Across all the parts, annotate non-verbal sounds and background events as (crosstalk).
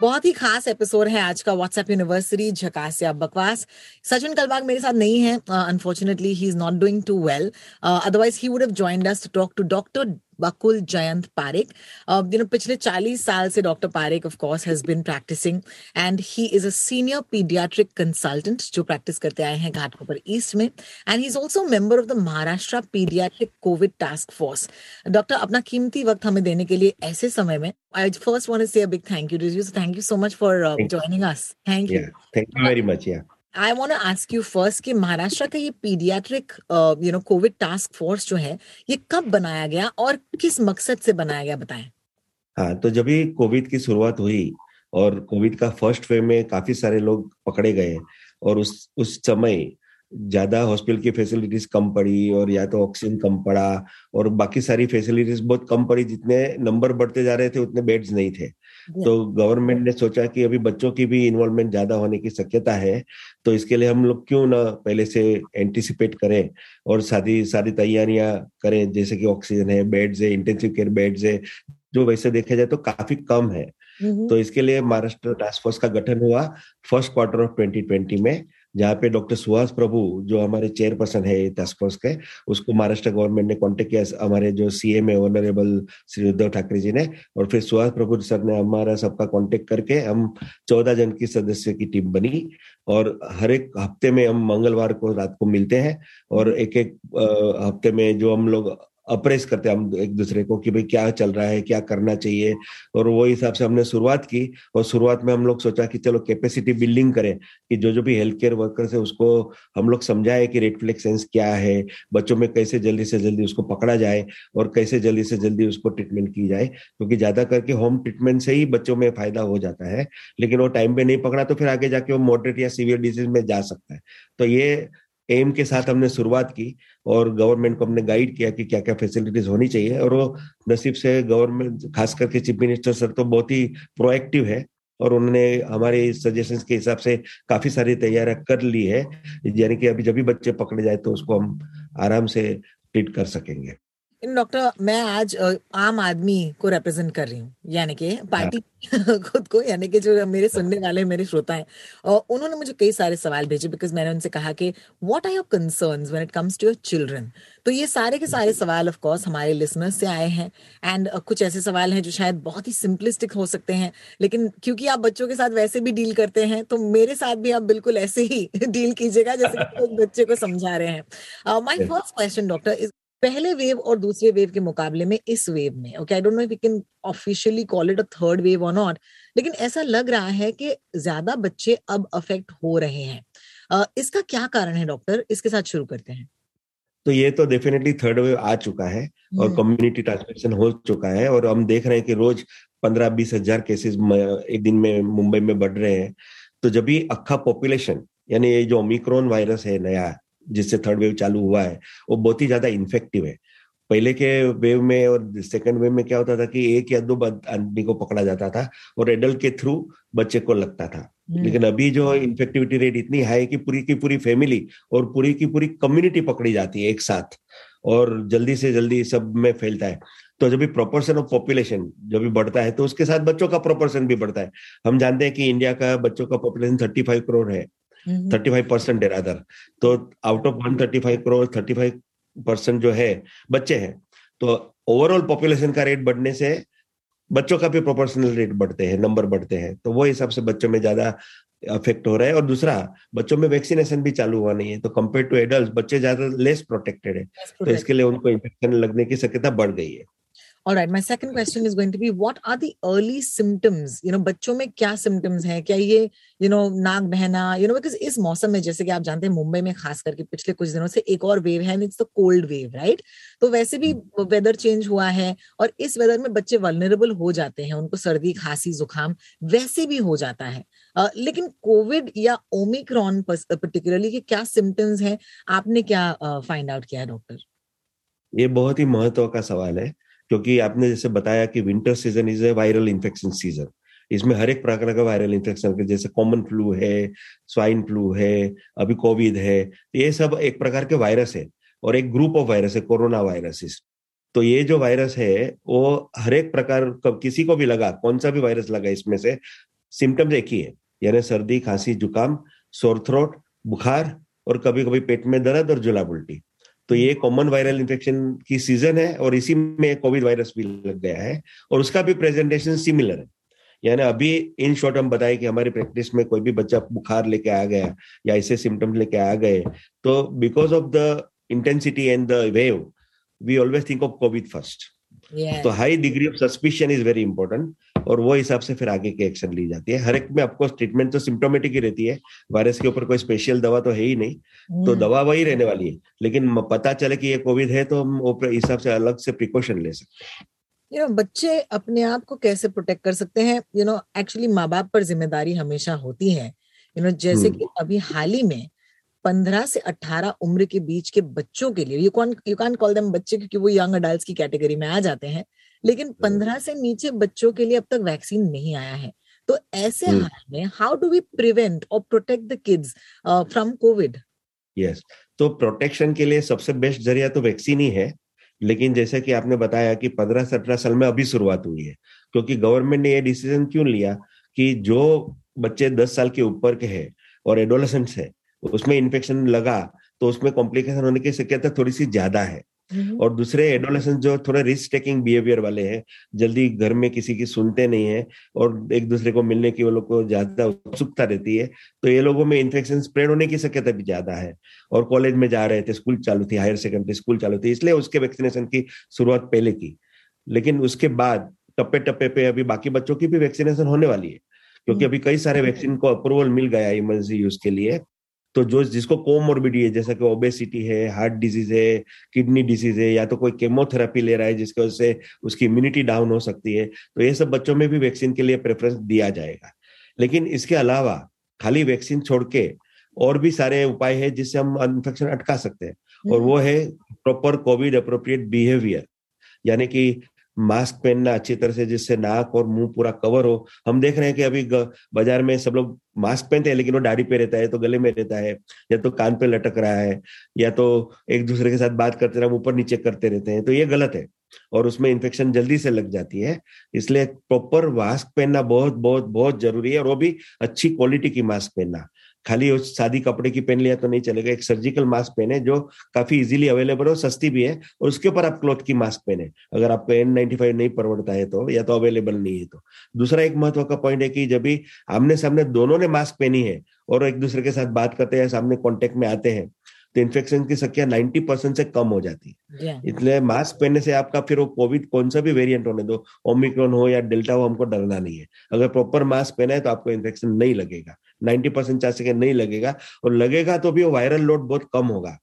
बहुत ही खास एपिसोड है आज का व्हाट्सएप यूनिवर्सिटी झकास या बकवास। सचिन कलबाग मेरे साथ नहीं है unfortunately he is not doing too well otherwise he would have joined us to talk to doctor Bakul Jayant Parikh you know पिछले 40 साल से doctor Parikh of course has been practising and he is a senior paediatric consultant जो practice करते आए हैं Ghatkopar east में and he is also member of the Maharashtra paediatric Covid task force doctor अपना कीमती वक्त हमें देने के लिए ऐसे समय में आई first want to say a big thank you you thank you so much for joining us thank you Yeah, thank you very much. I want to ask you first कि महाराष्ट्र का ये paediatric you know Covid task force जो है, ये कब बनाया गया और किस मकसद से बनाया गया बताएँ? हाँ तो जब भी कोविड की शुरुआत हुई और कोविड का फ़र्स्ट वेव में काफ़ी सारे लोग पकड़े गए और उस उस समय ज़्यादा हॉस्पिटल की फैसिलिटीज़ कम पड़ी और या तो ऑक्सीजन कम पड़ा और बाकी सारी फैसिलिटीज़ बहुत कम पड़ी, जितने नंबर बढ़ते जा रहे थे, उतने बेड्स नहीं थे। तो गवर्नमेंट ने सोचा कि अभी बच्चों की भी इन्वॉल्वमेंट ज़्यादा होने की शक्यता है तो इसके लिए हम लोग क्यों ना पहले से एंटिसिपेट करें और सारी सारी तैयारियाँ करें जैसे कि ऑक्सीजन है बेड्स है इंटेंसिव केयर बेड्स है जो वैसे देखा जाए तो काफ़ी कम है। तो इसके लिए महाराष्ट्र टास्क फोर्स का गठन हुआ फ़र्स्ट क्वार्टर ऑफ़ 2020 में। जहाँ पे डॉक्टर सुहास प्रभु, जो हमारे चेयरपर्सन है टास्क फोर्स के, उसको महाराष्ट्र गवर्नमेंट ने कांटेक्ट किया, हमारे जो सीएम है ऑनरेबल श्री उद्धव ठाकरे जी ने, और फिर सुहास प्रभु सर ने हमारा सबका कांटेक्ट करके हम चौदह जन की सदस्य की टीम बनी, और हर एक हफ़्ते में हम मंगलवार को रात को मिलते हैं, और एक एक हफ़्ते में जो हम लोग अप्रेस करते हम एक दूसरे को कि भाई क्या चल रहा है, क्या करना चाहिए। और वो हिसाब से हमने शुरुआत की और शुरुआत में हम लोग सोचा कि चलो कैपेसिटी बिल्डिंग करें कि जो जो भी हेल्थ केयर वर्कर्स है उसको हम लोग समझाए कि रेफ्लेक्सेंस क्या है, बच्चों में कैसे जल्दी से जल्दी उसको पकड़ा जाए और कैसे जल्दी से जल्दी उसको ट्रीटमेंट की जाए। क्योंकि ज़्यादा करके होम ट्रीटमेंट से ही बच्चों में फ़ायदा हो जाता है, लेकिन वो टाइम पे नहीं पकड़ा तो फिर आगे जाके वो मॉडरेट या सीवियर डिज़ीज़ में जा सकता है। तो ये एम के साथ हमने शुरुआत की और गवर्नमेंट को हमने गाइड किया कि क्या क्या फैसिलिटीज़ होनी चाहिए और वो नसीब से गवर्नमेंट, खास करके चीफ मिनिस्टर सर तो बहुत ही प्रोएक्टिव है और उन्होंने हमारे सजेशंस के हिसाब से काफ़ी सारी तैयारियाँ कर ली है। यानी कि अभी जब भी बच्चे पकड़े जाए तो उसको हम आराम से ट्रीट कर सकेंगे। डॉक्टर मैं आज आम आदमी को रिप्रेजेंट कर रही हूँ यानी कि पार्टी (laughs) खुद को यानी कि जो मेरे सुनने वाले मेरे श्रोता हैं और उन्होंने मुझे कई सारे सवाल भेजे बिकॉज़ मैंने उनसे कहा कि what are your concerns when it comes to your children तो ये सारे के सारे सवाल ऑफ़ कोर्स हमारे लिसनर्स से आए हैं। एंड कुछ ऐसे सवाल हैं जो शायद बहुत ही सिंपलिस्टिक हो सकते हैं। लेकिन क्योंकि आप बच्चों के साथ वैसे भी डील करते हैं तो मेरे साथ भी आप बिल्कुल ऐसे ही (laughs) डील कीजिएगा जैसे कि (laughs) बच्चे को समझा रहे हैं। My first question doctor is पहले वेव और दूसरे वेव के मुकाबले में इस वेव में okay I don't know if you can officially call it a third wave और नॉट लेकिन ऐसा लग रहा है कि ज़्यादा बच्चे अब अफेक्ट हो रहे हैं। इसका क्या कारण है डॉक्टर इसके साथ शुरू करते हैं। तो ये तो डेफिनेटली थर्ड वेव आ चुका है और कम्युनिटी ट्रांसमिशन हो चुका है और हम देख रहे हैं कि रोज पंद्रह बीस हज़ार केसेस एक दिन में मुंबई में बढ़ रहे हैं। तो जब भी अक्खा पॉपुलेशन यानी ये जो ओमिक्रॉन वायरस है नया जिससे थर्ड वेव चालू हुआ है वो बहुत ही ज़्यादा इन्फेक्टिव है। पहले के वेव में और सेकंड वेव में क्या होता था कि एक या दो आदमी को पकड़ा जाता था और एडल्ट के थ्रू बच्चे को लगता था। लेकिन अभी जो इन्फेक्टिविटी रेट इतनी हाई कि पूरी की पूरी फैमिली और पूरी की पूरी कम्युनिटी पकड़ी जाती है एक साथ और जल्दी से जल्दी सब में फैलता है। तो जब भी प्रोपोर्शन ऑफ़ पॉपुलेशन जब भी बढ़ता है तो उसके साथ बच्चों का प्रोपोर्शन भी बढ़ता है। हम जानते हैं कि इंडिया का बच्चों का पॉपुलेशन थर्टी फाइव करोड़ है। थर्टी फाइव परसेंट है रादर तो out of one thirty five crore thirty five percent जो है बच्चे हैं। तो ओवरऑल पॉपुलेशन का रेट बढ़ने से बच्चों का भी प्रोपोर्शनल रेट बढ़ते हैं नंबर बढ़ते हैं। तो वो हिसाब से बच्चों में ज़्यादा अफेक्ट हो रहा है। और दूसरा बच्चों में वैक्सीनेशन भी चालू हुआ नहीं है। तो कंपेयर टू एडल्ट बच्चे ज़्यादा लेस प्रोटेक्टेड है। तो इसके लिए उनको इन्फेक्शन लगने की शक्यता बढ़ गई है। All right. My second question is going to be what are the early symptoms? You know, बच्चों में क्या symptoms हैं? क्या ये you know नाक बहना you know because इस मौसम में जैसे कि आप जानते हैं मुंबई में खास करके पिछले कुछ दिनों से एक और वेव है and it's the cold wave right तो वैसे भी वेदर चेंज हुआ है और इस वेदर में बच्चे वल्नरेबल हो जाते हैं उनको सर्दी खांसी जुकाम वैसे भी हो जाता है। uh, लेकिन कोविड या ओमिक्रॉन पर्टिकुलरली के क्या सिम्टम्स हैं? आपने क्या फाइंड uh, आउट किया है डॉक्टर ये बहुत ही महत्व का सवाल है। क्योंकि आपने जैसे बताया कि winter season is a viral infection season इसमें हर एक प्रकार का वायरल इन्फेक्शन जैसे कॉमन फ्लू है स्वाइन फ्लू है, अभी कोविड है, ये सब एक प्रकार के वायरस है और एक ग्रुप ऑफ़ वायरस है कोरोना वायरस तो ये जो वायरस है, वो हर एक प्रकार किसी को भी लगा, कौन सा भी वायरस लगा इसमें से सिम्टम्स एक ही है. यानी सर्दी, खांसी, जुकाम सोर थ्रोट बुखार और कभी कभी पेट में दर्द और जुलाब उल्टी तो ये कॉमन वायरल इन्फेक्शन की सीज़न है और इसी में कोविड वायरस भी लग गया है और उसका भी प्रेजेंटेशन सिमिलर है। यानी अभी इन शॉर्ट हम बताए कि हमारी प्रैक्टिस में कोई भी बच्चा बुखार लेके आ गया या ऐसे सिम्टम्स लेके आ गए तो because of the intensity and the wave we always think of Covid first तो high degree of suspicion is very important और वो हिसाब से फिर आगे की एक्शन ली जाती है। हर एक में आपको ट्रीटमेंट तो सिम्टोमेटिक ही रहती है। वायरस के ऊपर कोई स्पेशल दवा तो है ही नहीं। तो hmm. दवा वही रहने वाली है। लेकिन पता चले कि ये कोविड है तो हम हिसाब से अलग से प्रिकॉशन ले सकते हैं। यू नो बच्चे अपने आप को कैसे प्रोटेक्ट कर सकते हैं? यू नो एक्चुअली माँ बाप पर ज़िम्मेदारी हमेशा होती है। यू नो जैसे hmm. कि अभी हाल ही में पंद्रह से अट्ठारह उम्र के बीच के बच्चों के लिए you can you can call them बच्चे क्योंकि वो यंग अडल्ट की कैटेगरी में आ जाते हैं। लेकिन हम्म। पंद्रह से नीचे बच्चों के लिए अब तक वैक्सीन नहीं आया है तो ऐसे। हाल में हाउ डू वी प्रिवेंट और protect the kids from Covid yes तो प्रोटेक्शन के लिए सबसे बेस्ट ज़रिया तो वैक्सीन ही है लेकिन जैसे कि आपने बताया कि पंद्रह से अठारह साल में अभी शुरुआत हुई है क्योंकि गवर्नमेंट ने ये डिसीज़न क्यों लिया कि जो बच्चे दस साल के ऊपर के हैं और एडोलसेंट्स है उसमें इन्फेक्शन लगा तो उसमें कॉम्प्लिकेशन होने की शक्यता थोड़ी सी ज़्यादा है। और दूसरे एडोलेसेंस जो थोड़े रिस्क टेकिंग बिहेवियर वाले हैं जल्दी घर में किसी की सुनते नहीं है और एक दूसरे को मिलने की वो लोग को ज़्यादा उत्सुकता रहती है तो ये लोगों में इन्फेक्शन स्प्रेड होने की शक्यता भी ज़्यादा है। और कॉलेज में जा रहे थे स्कूल चालू थी हायर सेकेंडरी स्कूल चालू थी इसलिए उसके वैक्सीनेशन की शुरुआत पहले की। लेकिन उसके बाद टप्पे टप्पे पे अभी बाकी बच्चों की भी वैक्सीनेशन होने वाली है क्योंकि हम्म। अभी कई सारे वैक्सीन को अप्रूवल मिल गया इमरजेंसी यूज़ के लिए। तो जो जिसको कोमोर्बिडी है जैसा कि ओबेसिटी है हार्ट डिज़ीज़ है किडनी डिज़ीज़ है या तो कोई केमोथेरेपी ले रहा है जिसकी वजह से उसकी इम्यूनिटी डाउन हो सकती है तो ये सब बच्चों में भी वैक्सीन के लिए प्रेफरेंस दिया जाएगा। लेकिन इसके अलावा खाली वैक्सीन छोड़ के और भी सारे उपाय है जिससे हम इन्फेक्शन अटका सकते हैं। और वो है प्रॉपर कोविड अप्रोप्रिएट बिहेवियर यानी कि मास्क पहनना अच्छी तरह से जिससे नाक और मुँह पूरा कवर हो। हम देख रहे हैं कि अभी बाज़ार में सब लोग मास्क पहनते हैं, लेकिन वो दाढ़ी पे रहता है तो गले में रहता है, या तो कान पे लटक रहा है, या तो एक दूसरे के साथ बात करते रहे, ऊपर नीचे करते रहते हैं तो ये गलत है। और उसमें इन्फेक्शन जल्दी से लग जाती है, इसलिए प्रॉपर मास्क पहनना बहुत बहुत बहुत ज़रूरी है, और वो भी अच्छी क्वालिटी की मास्क पहनना। खाली उस सादी कपड़े की पहन लिया तो नहीं चलेगा। एक सर्जिकल मास्क पहने जो काफ़ी इजीली अवेलेबल हो सस्ती भी है और उसके ऊपर आप क्लॉथ की मास्क पहने। अगर आपको एन नाइनटी फाइव नहीं परवड़ता है तो या तो अवेलेबल नहीं है तो। दूसरा एक महत्व का पॉइंट है कि जब भी आमने सामने दोनों ने मास्क पहनी है और एक दूसरे के साथ बात करते हैं सामने कॉन्टेक्ट में आते हैं तो इन्फेक्शन की संख्या 90 परसेंट से कम हो जाती है। इसलिए मास्क पहनने से आपका फिर वो कोविड कौन सा भी वेरिएंट होने दो ओमिक्रॉन हो या डेल्टा हो हमको डरना नहीं है। अगर प्रॉपर मास्क पहना है तो आपको इन्फेक्शन नहीं लगेगा। 90 परसेंट चांस नहीं लगेगा और लगेगा तो भी वो वायरल लोड बहुत कम होगा।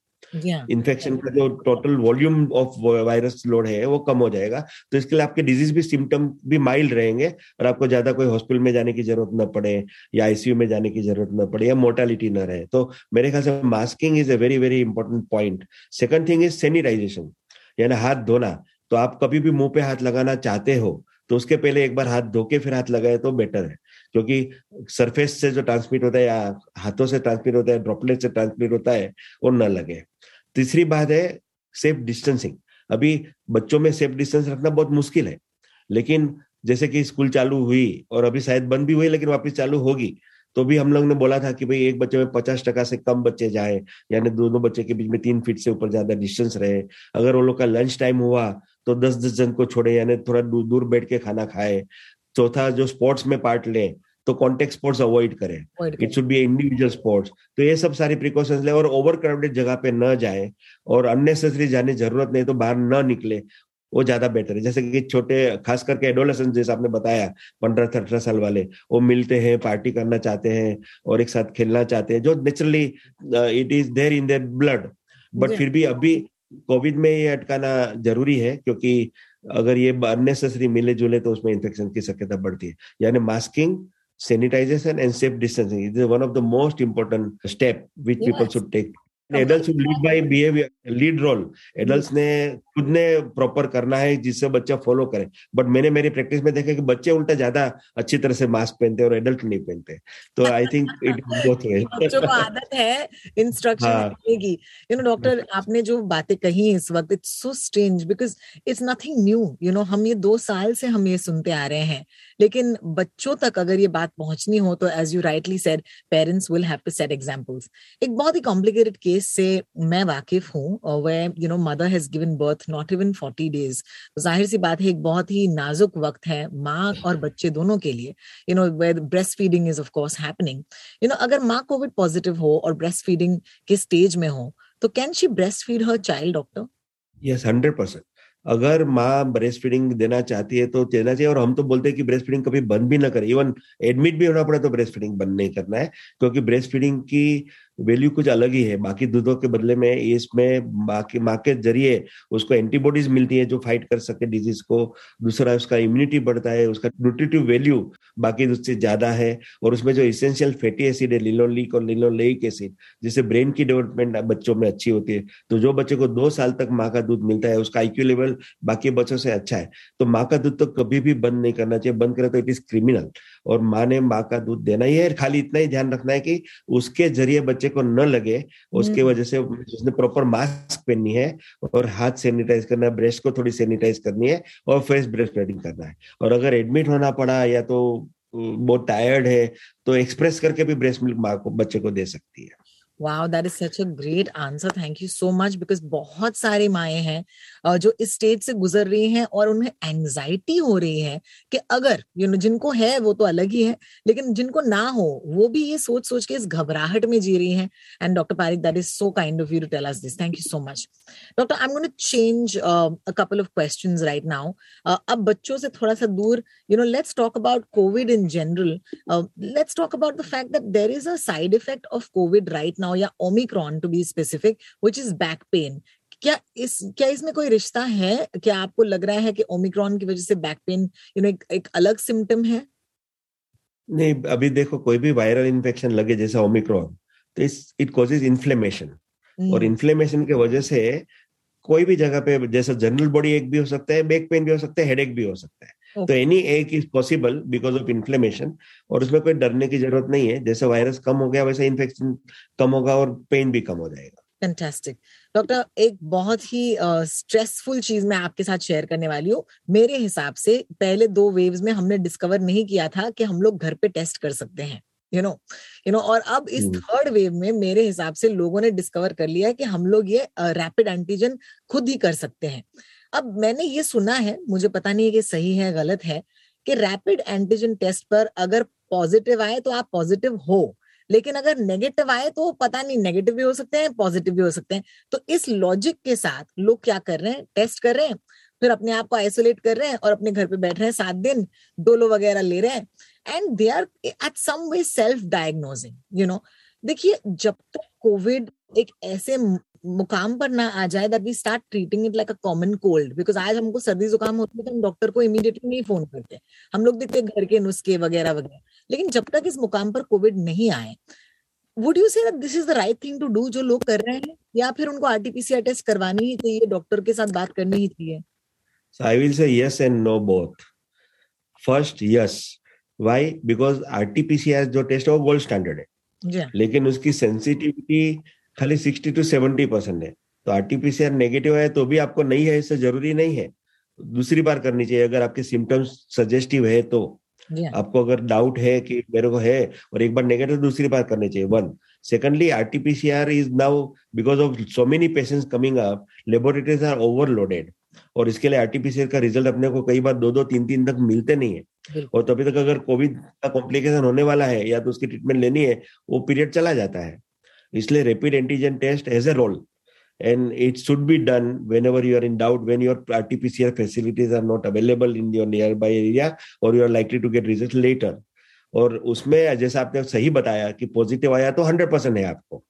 इन्फेक्शन का जो total volume of virus load है वो कम हो जाएगा। तो इसके लिए आपके डिज़ीज़ भी सिम्टम भी माइल्ड रहेंगे और आपको ज़्यादा कोई हॉस्पिटल में जाने की ज़रूरत न पड़े या आईसीयू में जाने की ज़रूरत न पड़े या मोर्टालिटी न रहे। तो मेरे ख्याल से masking is a very very important point second thing is sanitisation यानी हाथ धोना। तो आप कभी भी मुँह पे हाथ लगाना चाहते हो तो उसके पहले एक बार हाथ धो के फिर हाथ लगाए तो बेटर है। क्योंकि सरफेस से जो ट्रांसमिट होता है या हाथों से ट्रांसमिट होता है ड्रॉपलेट से ट्रांसमिट होता है, वो न लगे। तीसरी बात है सेफ़ डिस्टेंसिंग अभी बच्चों में सेफ़ डिस्टेंस रखना बहुत मुश्किल है, लेकिन जैसे कि स्कूल चालू हुई और अभी शायद बंद भी हुई, लेकिन वापस चालू होगी तो भी हम लोग ने बोला था कि भाई एक बच्चे में पचास टका से कम बच्चे जाए, यानी दोनों बच्चे के बीच में तीन फीट से ऊपर ज़्यादा डिस्टेंस रहे। अगर वो लोग का लंच टाइम हुआ तो दस दस जन को छोड़े, यानी थोड़ा दूर बैठ के खाना खाए। चौथा जो स्पोर्ट्स में पार्ट ले तो कॉन्टेक्ट स्पोर्ट्स अवॉइड करें। It should be individual sports तो ये सब सारी प्रिकॉशंस ले और ओवर क्राउडेड जगह पे न जाए और अननेसेसरी जाने ज़रूरत नहीं तो बाहर न निकले वो ज़्यादा बेटर है। जैसे कि छोटे खास करके एडोलेसेंस जैसे आपने बताया पंद्रह अठारह साल वाले वो मिलते हैं पार्टी करना चाहते हैं और एक साथ खेलना चाहते हैं जो naturally it is there in their blood but फिर भी अभी कोविड में ये अटकाना ज़रूरी है क्योंकि अगर ये अननेसेसरी मिले जुले तो उसमें इन्फेक्शन की शक्यता बढ़ती है। यानी masking sanitation and safe distancing is one of the most important step which yes. people should take adult lead by behaviour lead role adult ने खुद ने प्रॉपर करना है जिससे बच्चा फॉलो करे. बट मैंने मेरी प्रैक्टिस में देखा कि बच्चे उल्टा ज़्यादा अच्छी तरह से मास्क पहनते हैं और एडल्ट नहीं पहनते. तो I think it both way बच्चों को आदत है इंस्ट्रक्शन. देगी यू नो डॉक्टर आपने जो बातें कही इस वक्त it's so strange because it's nothing new you know हम ये दो साल से हम ये सुनते आ रहे हैं. लेकिन बच्चों तक अगर ये बात पहुंचनी हो तो as you rightly said parents will have to set examples एक बहुत ही कॉम्प्लिकेटेड केस से मैं वाकिफ हूँ और वे you know mother has given birth not even forty days तो ज़ाहिर सी बात है एक बहुत ही नाजुक वक्त है माँ और बच्चे दोनों के लिए you know way breastfeeding is of course happening you know अगर माँ कोविड पॉजिटिव हो और ब्रेस्ट फीडिंग के स्टेज में हो तो can she breastfeed her child doctor yes hundred percent अगर माँ ब्रेस्ट फीडिंग देना चाहती है तो देना चाहिए और हम तो बोलते हैं कि ब्रेस्ट फीडिंग कभी बंद भी ना करे. इवन एडमिट भी होना पड़े तो ब्रेस्ट फीडिंग बंद नहीं करना है क्योंकि ब्रेस्ट फीडिंग की वैल्यू कुछ अलग ही है। बाकी दूधों के बदले में इसमें बाकी माँ के ज़रिए उसको एंटीबॉडीज मिलती है जो फाइट कर सके डिज़ीज़ को। दूसरा, उसका इम्यूनिटी बढ़ता है, उसका न्यूट्रिटिव वैल्यू बाकी दूध से ज़्यादा है और उसमें जो इसेंशियल फैटी एसिड है लिलोलिक और लिलोलेइक एसिड जिससे ब्रेन की डेवलपमेंट बच्चों में अच्छी होती है। तो जो बच्चे को दो साल तक माँ का दूध मिलता है, उसका आईक्यू लेवल बाकी बच्चों से अच्छा है। तो माँ का दूध तो कभी भी बंद नहीं करना चाहिए, बंद करे तो इट इज़ क्रिमिनल और माँ ने माँ का दूध देना ही है, खाली इतना ही ध्यान रखना है कि उसके ज़रिए बच्चे को न लगे उसके हम्म। वजह से उसने प्रॉपर मास्क पहननी है और हाथ सैनिटाइज करना है ब्रेस्ट को थोड़ी सैनिटाइज करनी है और फेस ब्रेस्ट फीडिंग करना है और अगर एडमिट होना पड़ा या तो बहुत टायर्ड है तो एक्सप्रेस करके भी ब्रेस्ट मिल्क माँ को बच्चे को दे सकती है wow that is such a great answer thank you so much because बहुत सारे माए हैं जो इस स्टेज से गुजर रही हैं और उन्हें एंजाइटी हो रही है कि अगर यू नो जिनको है वो तो अलग ही है, लेकिन जिनको ना हो, वो भी ये सोच सोच के इस घबराहट में जी रही हैं। And doctor Parikh that is so kind of you to tell us this thank you so much doctor I am going to change a couple of questions right now अब बच्चों से थोड़ा सा दूर you know let's talk about Covid in general let's talk about the fact that there is a side effect of Covid right now या Omicron to be specific which is back pain क्या इस क्या इसमें कोई रिश्ता है? क्या आपको लग रहा है कि ओमिक्रॉन की वजह से बैक पेन यू नो एक अलग सिम्टम है? नहीं अभी देखो कोई भी वायरल इन्फेक्शन लगे जैसा ओमिक्रॉन तो इस इट कॉजेज इन्फ्लेमेशन और इन्फ्लेमेशन। के वजह से कोई भी जगह पे जैसा जनरल बॉडी एक भी हो सकता है बैक पेन भी हो सकता है हेडेक भी हो सकता है. तो any ache is possible because of inflammation और उसमें कोई डरने की ज़रूरत नहीं है। जैसे वायरस कम हो गया वैसे इन्फेक्शन कम होगा और पेन भी कम हो जाएगा। फैंटास्टिक डॉक्टर एक बहुत ही स्ट्रेसफुल uh, चीज़ मैं आपके साथ शेयर करने वाली हूँ। मेरे हिसाब से पहले दो वेव्स में हमने डिस्कवर नहीं किया था कि हम लोग घर पे टेस्ट कर सकते हैं यू नो यू नो और अब इस थर्ड वेव में मेरे हिसाब से लोगों ने डिस्कवर कर लिया है कि हम लोग ये रैपिड एंटीजन खुद ही कर सकते हैं। अब मैंने ये सुना है, मुझे पता नहीं कि सही है, गलत है, कि रैपिड एंटीजन टेस्ट पर अगर पॉजिटिव आए तो आप पॉजिटिव हो, लेकिन अगर नेगेटिव आए तो पता नहीं नेगेटिव भी हो सकते हैं पॉजिटिव भी हो सकते हैं। तो इस लॉजिक के साथ लोग क्या कर रहे हैं? टेस्ट कर रहे हैं, फिर अपने आप को आइसोलेट कर रहे हैं और अपने घर पे बैठ रहे हैं, सात दिन डोलो वगैरह ले रहे हैं। And they are at some way self diagnosing you know देखिए, जब तक कोविड एक ऐसे मुकाम पर ना आ जाए that we start treating it like a common cold because आज हमको सर्दी जुकाम होती है तो हम डॉक्टर को इमीडिएटली नहीं फ़ोन करते। हम लोग देखते घर के नुस्खे वगैरह वगैरह। लेकिन जब तक इस मुकाम पर कोविड नहीं आए would you say this is the right thing to do जो लोग कर रहे हैं? या फिर उनको आरटीपीसीआर टेस्ट करवानी ही चाहिए डॉक्टर के साथ बात करनी ही चाहिए? I will say yes and no both first yes why because RTPCR जो टेस्ट है वो गोल्ड स्टैंडर्ड है. लेकिन उसकी सेंसिटिविटी खाली सिक्सटी टू सेवेंटी परसेंट है। तो आरटीपीसीआर नेगेटिव है तो भी आपको नहीं है इससे ज़रूरी नहीं है। दूसरी बार करनी चाहिए अगर आपके सिम्टम्स सजेस्टिव है तो। आपको अगर डाउट है कि मेरे को है और एक बार नेगेटिव दूसरी बार करनी चाहिए। One secondly RTPCR is now because of so many patients coming up laboratories are overloaded और इसके लिए आरटीपीसीआर का रिज़ल्ट अपने को कई बार दो दो तीन तीन तक मिलते नहीं है। और तभी तक अगर कोविड का कॉम्प्लिकेशन होने वाला है या तो उसकी ट्रीटमेंट लेनी है वो पीरियड चला जाता है। इसलिए rapid antigen test as a role and it should be done whenever you are in doubt when your RT-PCR facilities are not available in your nearby area or you are likely to get results later. और उसमें जैसा आपने सही बताया कि positive आया तो hundred percent है आपको।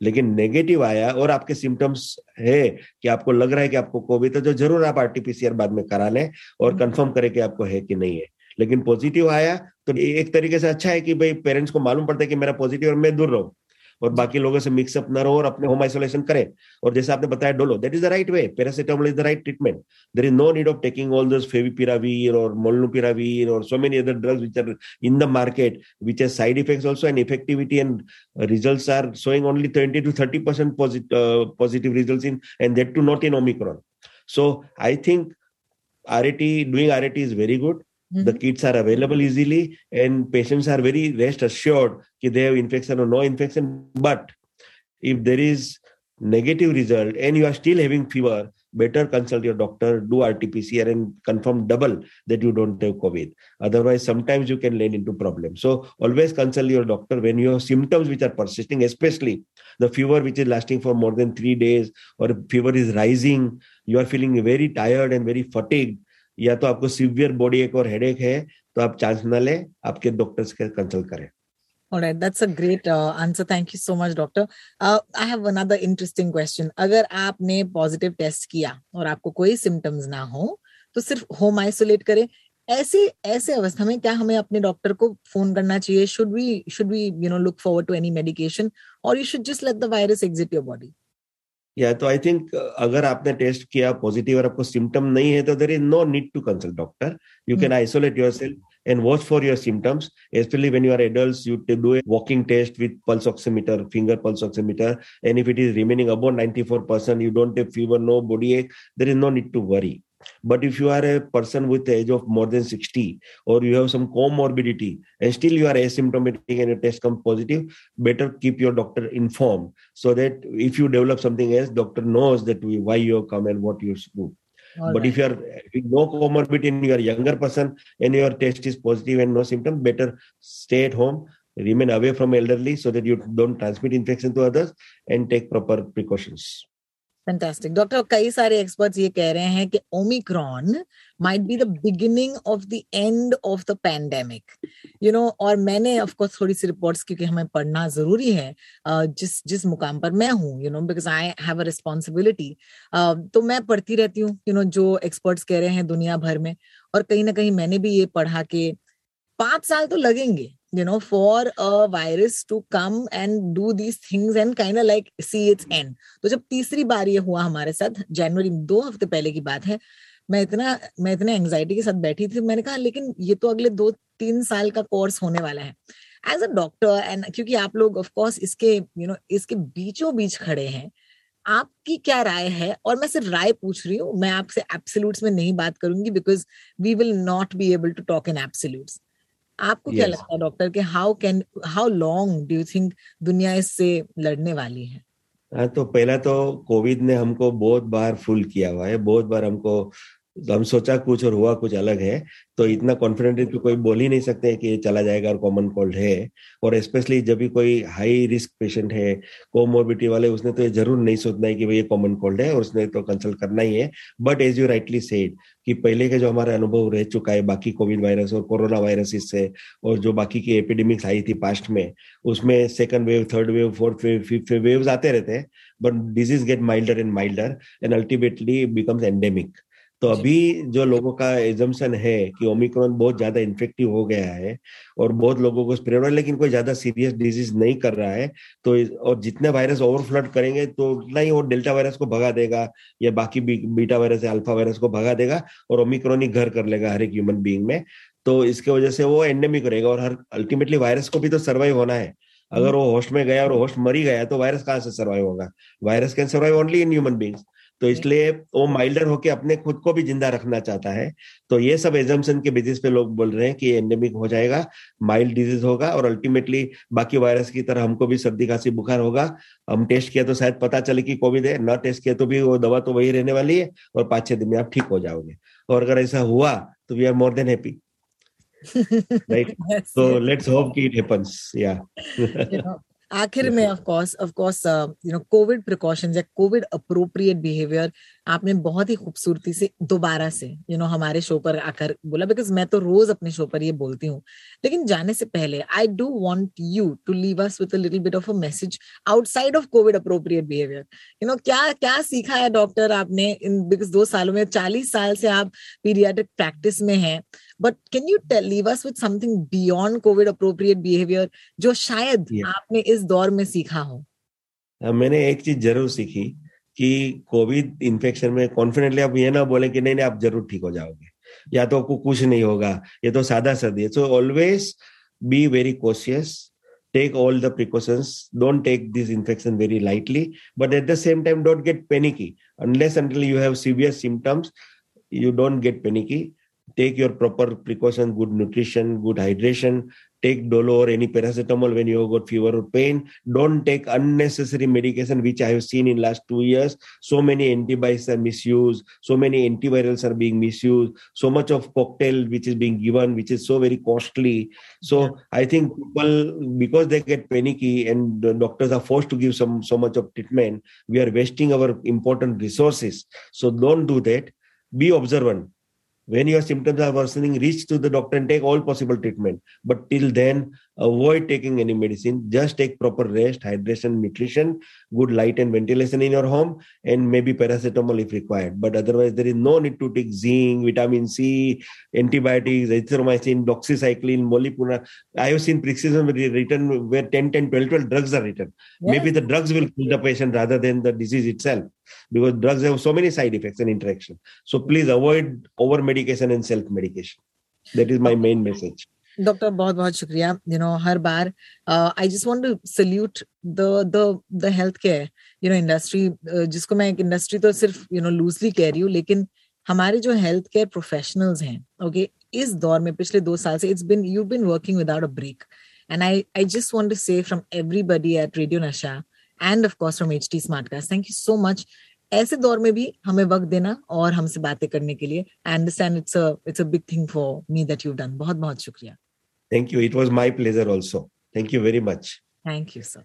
लेकिन नेगेटिव आया और आपके सिम्टम्स है कि आपको लग रहा है कि आपको कोविड है तो ज़रूर आप आरटीपीसीआर बाद में करा लें और कंफर्म करें कि आपको है कि नहीं है। लेकिन पॉजिटिव आया तो एक तरीके से अच्छा है कि भाई पेरेंट्स को मालूम पड़ता है कि मेरा पॉजिटिव और मैं दूर रहूँ। और बाकी लोगों से मिक्सअप न रहो और अपने होम आइसोलेशन करें। और जैसे आपने बताया Dolo that is the right way paracetamol is the right treatment there is no need of taking all those favipiravir और मोलनुपिरावीर और so many other drugs which are in the market which has side effects also and effectivity and results are showing only 20 to 30 percent posit- uh, positive results in and that too not in omicron. So i think rat doing rat is very good. Mm-hmm. The kits are available easily, and patients are very rest assured that they have infection or no infection. But if there is negative result and you are still having fever, better consult your doctor, do RT-PCR and confirm double that you don't have COVID. Otherwise, sometimes you can land into problems. So always consult your doctor when you have symptoms which are persisting, especially the fever which is lasting for more than three days or fever is rising, you are feeling very tired and very fatigued या तो आपको severe body एक और headache है तो आप chance न ले आपके डॉक्टर से कंसल्ट करें All right, that's a great uh, answer. Thank you so much, doctor. Uh, I have another interesting question. अगर आपने पॉजिटिव टेस्ट किया और आपको कोई सिम्टम्स ना हो तो सिर्फ़ होम आइसोलेट करें ऐसे ऐसे अवस्था में क्या हमें अपने डॉक्टर को फ़ोन करना चाहिए should we should we you know look forward to any medication और you should just let the virus exit your body या तो आई थिंक अगर आपने टेस्ट किया पॉजिटिव और आपको सिम्टम नहीं है तो there is no need to consult doctor you can isolate yourself and watch for your symptoms especially when you are adult you do a walking test with pulse oximeter finger pulse oximeter and if it is remaining about ninety four percent you don't a fever no body ache there is no need to worry but if you are a person with the age of more than 60 or you have some comorbidity and still you are asymptomatic and your test comes positive, better keep your doctor informed so that if you develop something else, doctor knows that why you have come and what you should do. All but right. if you are if no comorbidity and you are a younger person and your test is positive and no symptom, better stay at home, remain away from elderly so that you don't transmit infection to others and take proper precautions. Fantastic doctor कई सारे experts ये कह रहे हैं कि Omicron might be the beginning of the end of the pandemic you know और मैंने of थोड़ी सी रिपोर्ट्स क्योंकि हमें पढ़ना ज़रूरी है जिस जिस मुकाम पर मैं हूँ you know because I a responsibility तो मैं पढ़ती रहती हूँ यू नो जो एक्सपर्ट्स कह रहे हैं दुनिया भर में। और कहीं ना कहीं मैंने भी ये पढ़ा कि पाँच साल तो लगेंगे। You know for a virus to come and do these things and kind of like see its end. तो जब तीसरी बार ये हुआ हमारे साथ जनवरी दो हफ़्ते पहले की बात है मैं इतना मैं इतने एंग्जाइटी के साथ बैठी थी मैंने कहा लेकिन ये तो अगले दो तीन साल का कोर्स होने वाला है। एज अ डॉक्टर एंड क्योंकि आप लोग ऑफ़ कोर्स इसके यू you नो know, इसके बीचों बीच खड़े हैं आपकी क्या राय है? और मैं सिर्फ़ राय पूछ रही हूँ मैं आपसे एब्सोल्यूट्स में नहीं बात करूँगी because we will not be able to talk in absolutes आपको yes. क्या लगता है डॉक्टर कि how can how long do you think दुनिया इससे लड़ने वाली है हाँ तो पहला तो कोविड ने हमको बहुत बार फुल किया हुआ है बहुत बार हमको तो हम सोचा कुछ और हुआ, कुछ अलग है। तो इतना कॉन्फिडेंटली तो कोई बोल ही नहीं सकते कि ये चला जाएगा और कॉमन कोल्ड है। और स्पेशली जब भी कोई हाई रिस्क पेशेंट है कोमोर्बिटी वाले, उसने तो ये ज़रूर नहीं सोचना है कि भाई ये कॉमन कोल्ड है और उसने तो कंसल्ट करना ही है। But as you rightly said कि पहले के जो हमारा अनुभव रह चुका है, बाकी कोविड वायरस और कोरोना वायरस से, और जो बाकी की एपिडेमिक्स आई थी पास्ट में, उसमें second wave third wave fourth wave fifth wave आते रहते हैं। But disease get milder and milder and ultimately becomes endemic तो अभी जो लोगों का एजम्पन है कि ओमिक्रॉन बहुत ज़्यादा इन्फेक्टिव हो गया है और बहुत लोगों को स्प्रेड हो रहा है लेकिन कोई ज़्यादा सीरियस डिज़ीज़ नहीं कर रहा है तो और जितने वायरस ओवरफ्लड करेंगे तो उतना ही वो डेल्टा वायरस को भगा देगा या बाकी बीटा वायरस या अल्फ़ा वायरस को भगा देगा और ओमिक्रॉन ही घर कर लेगा हर एक ह्यूमन बींग में। तो इसके वजह से वो एंडेमिक रहेगा और हर अल्टीमेटली वायरस को भी तो सर्वाइव होना है। अगर वो होस्ट में गया और होस्ट मरी गया तो वायरस कहाँ से सर्वाइव होगा? Virus can survive only in human beings तो इसलिए वो माइल्डर होके अपने खुद को भी ज़िंदा रखना चाहता है। तो ये सब एजम्पन के बेसिस पे लोग बोल रहे हैं कि एंडेमिक हो जाएगा माइल्ड डिज़ीज़ होगा और अल्टीमेटली बाकी वायरस की तरह हमको भी सर्दी खांसी बुखार होगा। हम टेस्ट किया तो शायद पता चले कि कोविड है न टेस्ट किया तो भी वो दवा तो वही रहने वाली है और पाँच छह दिन में आप ठीक हो जाओगे। और अगर ऐसा हुआ तो we are more than happy right? So let's hope it happens yeah. (laughs) आखिर में of course of course you know Covid precautions या कोविड अप्रोप्रिएट बिहेवियर आपने बहुत ही खूबसूरती से दोबारा से यू you नो know, हमारे शो पर आकर बोला। बिकॉज़ मैं तो रोज अपने शो पर ये बोलती हूँ। लेकिन जाने से पहले I do want you to leave us with little bit of a message outside of Covid appropriate behaviour you know क्या क्या सीखा है डॉक्टर आपने इन बिकॉज़ दो सालों में चालीस साल से आप पीरियाडिक प्रैक्टिस में हैं। But can you leave us with something beyond Covid appropriate behaviour जो शायद yeah. आपने इस दौर में सीखा हो? मैंने एक चीज़ ज़रूर सीखी कि कोविड इन्फेक्शन में कॉन्फिडेंटली आप ये ना बोले कि नहीं नहीं आप ज़रूर ठीक हो जाओगे। या तो आपको कुछ नहीं होगा ये तो सादा सर्दी है so always be very cautious take all the precautions don't take this infection very lightly but at the same time don't get panicky unless until you have severe symptoms you don't get panicky take your proper precaution, good nutrition, good hydration. Take Dolo or any paracetamol when you have got fever or pain. Don't take unnecessary medication, which I have seen in last two years. So many antibiotics are misused. So many antivirals are being misused. So much of cocktail which is being given, which is so very costly. So yeah. I think people, because they get panicky and the doctors are forced to give some so much of treatment, we are wasting our important resources. So don't do that. Be observant when your symptoms are worsening reach to the doctor and take all possible treatment. But till then avoid taking any medicine. Just take proper rest hydration nutrition good light and ventilation in your home and maybe paracetamol if required. But otherwise there is no need to take zinc vitamin c antibiotics erythromycin doxycycline molipuna i have seen prescription written where 10 10 12 12 drugs are written. Yeah. maybe the drugs will kill the patient rather than the disease itself because drugs have so many side effects and interaction. So please avoid over medication and self medication. That is my main message. Doctor बहुत बहुत शुक्रिया you know हर बार I just want to salute the the the health care you know industry जिसको मैं एक industry तो सिर्फ़ you know loosely कह रही हूँ, लेकिन हमारे जो हेल्थ केयर प्रोफेशनल्स हैं ओके इस दौर में पिछले दो साल से it's been you been working without a break and I I just want to say from everybody at Radio Nasha and of course from H T smart cast thank you so much ऐसे दौर में भी हमें वक्त देना और हमसे बातें करने के लिए। I understand it's it's a big thing for me that you done बहुत बहुत शुक्रिया। Thank you it was my pleasure also thank you very much thank you sir